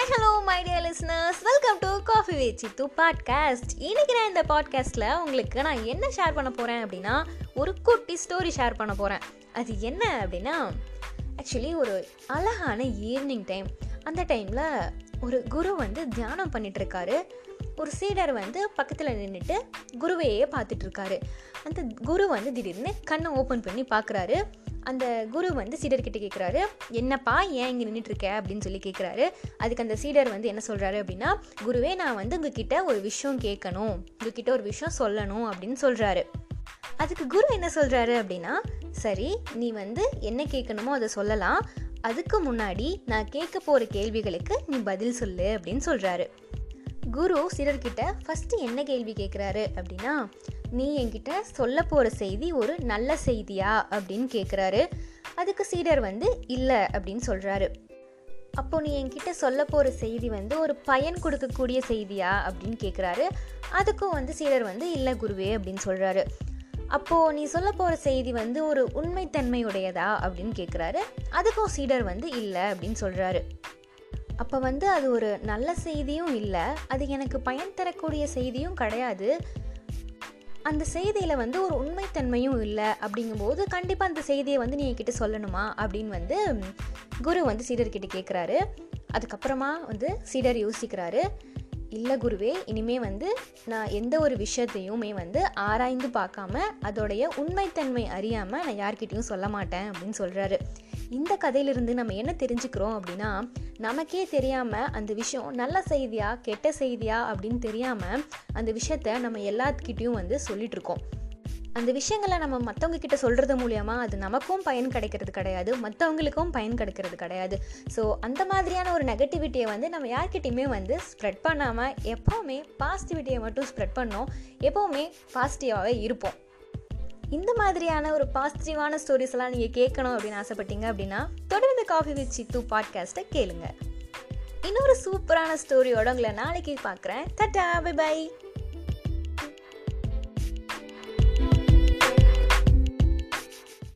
Listeners welcome to coffee with Siddhu podcast இன்றைக்கி நான் இந்த பாட்காஸ்ட்டில் உங்களுக்கு நான் என்ன ஷேர் பண்ண போகிறேன் அப்படின்னா ஒரு குட்டி ஸ்டோரி ஷேர் பண்ண போகிறேன் அது என்ன அப்படின்னா ஆக்சுவலி ஒரு அழகான ஈவினிங் டைம் அந்த டைமில் ஒரு குரு வந்து தியானம் பண்ணிகிட்ருக்காரு ஒரு சீடர் வந்து பக்கத்தில் நின்றுட்டு குருவையே பார்த்துட்ருக்காரு அந்த குரு வந்து திடீர்னு கண்ணை ஓப்பன் பண்ணி பார்க்குறாரு. அந்த குரு வந்து சீடர்கிட்ட கேட்குறாரு என்னப்பா ஏன் இங்கே நின்றுட்டுருக்க அப்படின்னு சொல்லி கேட்குறாரு அதுக்கு அந்த சீடர் வந்து என்ன சொல்கிறாரு அப்படின்னா குருவே நான் வந்து உங்ககிட்ட ஒரு விஷயம் கேட்கணும். உங்ககிட்ட ஒரு விஷயம் சொல்லணும் அப்படின்னு சொல்கிறாரு அதுக்கு குரு என்ன சொல்கிறாரு அப்படின்னா சரி நீ வந்து என்ன கேட்கணுமோ அதை சொல்லலாம். அதுக்கு முன்னாடி நான் கேட்க போகிற கேள்விகளுக்கு நீ பதில் சொல்லு அப்படின்னு சொல்கிறாரு குரு சிலர்கிட்ட ஃபஸ்ட்டு என்ன கேள்வி கேட்குறாரு அப்படின்னா நீ என்கிட்ட சொல்ல போகிற செய்தி ஒரு நல்ல செய்தியா அப்படின்னு கேட்குறாரு அதுக்கு சீடர் வந்து இல்லை அப்படின்னு சொல்கிறாரு அப்போ நீ என்கிட்ட சொல்ல போகிற செய்தி வந்து ஒரு பயன் கொடுக்கக்கூடிய செய்தியா அப்படின்னு கேட்குறாரு அதுக்கும் வந்து சீடர் வந்து இல்லை குருவே அப்படின்னு சொல்கிறாரு அப்போது நீ சொல்ல போகிற செய்தி வந்து ஒரு உண்மைத்தன்மையுடையதா அப்படின்னு கேட்குறாரு அதுக்கும் சீடர் வந்து இல்லை அப்படின்னு சொல்கிறாரு அப்போ வந்து அது ஒரு நல்ல செய்தியும் இல்லை. அது எனக்கு பயன் தரக்கூடிய செய்தியும் கிடையாது. அந்த செய்தியில் வந்து ஒரு உண்மைத்தன்மையும் இல்லை அப்படிங்கும்போது கண்டிப்பாக அந்த செய்தியை வந்து நீ என்கிட்ட சொல்லணுமா அப்படின்னு வந்து குரு வந்து சீடர்கிட்ட கேட்குறாரு அதுக்கப்புறமா வந்து சீடர் யோசிக்கிறாரு. இல்லை குருவே இனிமே வந்து நான் எந்த ஒரு விஷயத்தையுமே வந்து ஆராய்ந்து பார்க்காம அதோடைய உண்மைத்தன்மை அறியாமல் நான் யார்கிட்டையும் சொல்ல மாட்டேன் அப்படின்னு சொல்கிறாரு இந்த கதையிலிருந்து நம்ம என்ன தெரிஞ்சுக்கிறோம் அப்படின்னா நமக்கே தெரியாமல் அந்த விஷயம் நல்ல செய்தியா கெட்ட செய்தியா அப்படின்னு தெரியாமல் அந்த விஷயத்த நம்ம எல்லாத்துக்கிட்டேயும் வந்து சொல்லிகிட்ருக்கோம் அந்த விஷயங்களை நம்ம மற்றவங்க கிட்ட சொல்கிறது மூலயமா அது நமக்கும் பயன் கிடைக்கிறது கிடையாது மற்றவங்களுக்கும் பயன் கிடைக்கிறது கிடையாது. ஸோ அந்த மாதிரியான ஒரு நெகட்டிவிட்டியை வந்து நம்ம யார்கிட்டையுமே வந்து ஸ்ப்ரெட் பண்ணாமல் எப்போவுமே பாசிட்டிவிட்டியை மட்டும் ஸ்ப்ரெட் பண்ணோம். எப்போவுமே பாசிட்டிவாகவே இருப்போம். இந்த மாதிரியான ஒரு பாசிட்டிவான ஸ்டோரிஸ் எல்லாம் நீங்கள் கேட்கணும் அப்படின்னு ஆசைப்பட்டீங்க அப்படின்னா தொடர்ந்து காஃபி வித் சித்து பாட்காஸ்ட்டை கேளுங்க. இன்னொரு சூப்பரான ஸ்டோரியோட உங்களை நாளைக்கு பார்க்குறேன். Ta-ta by by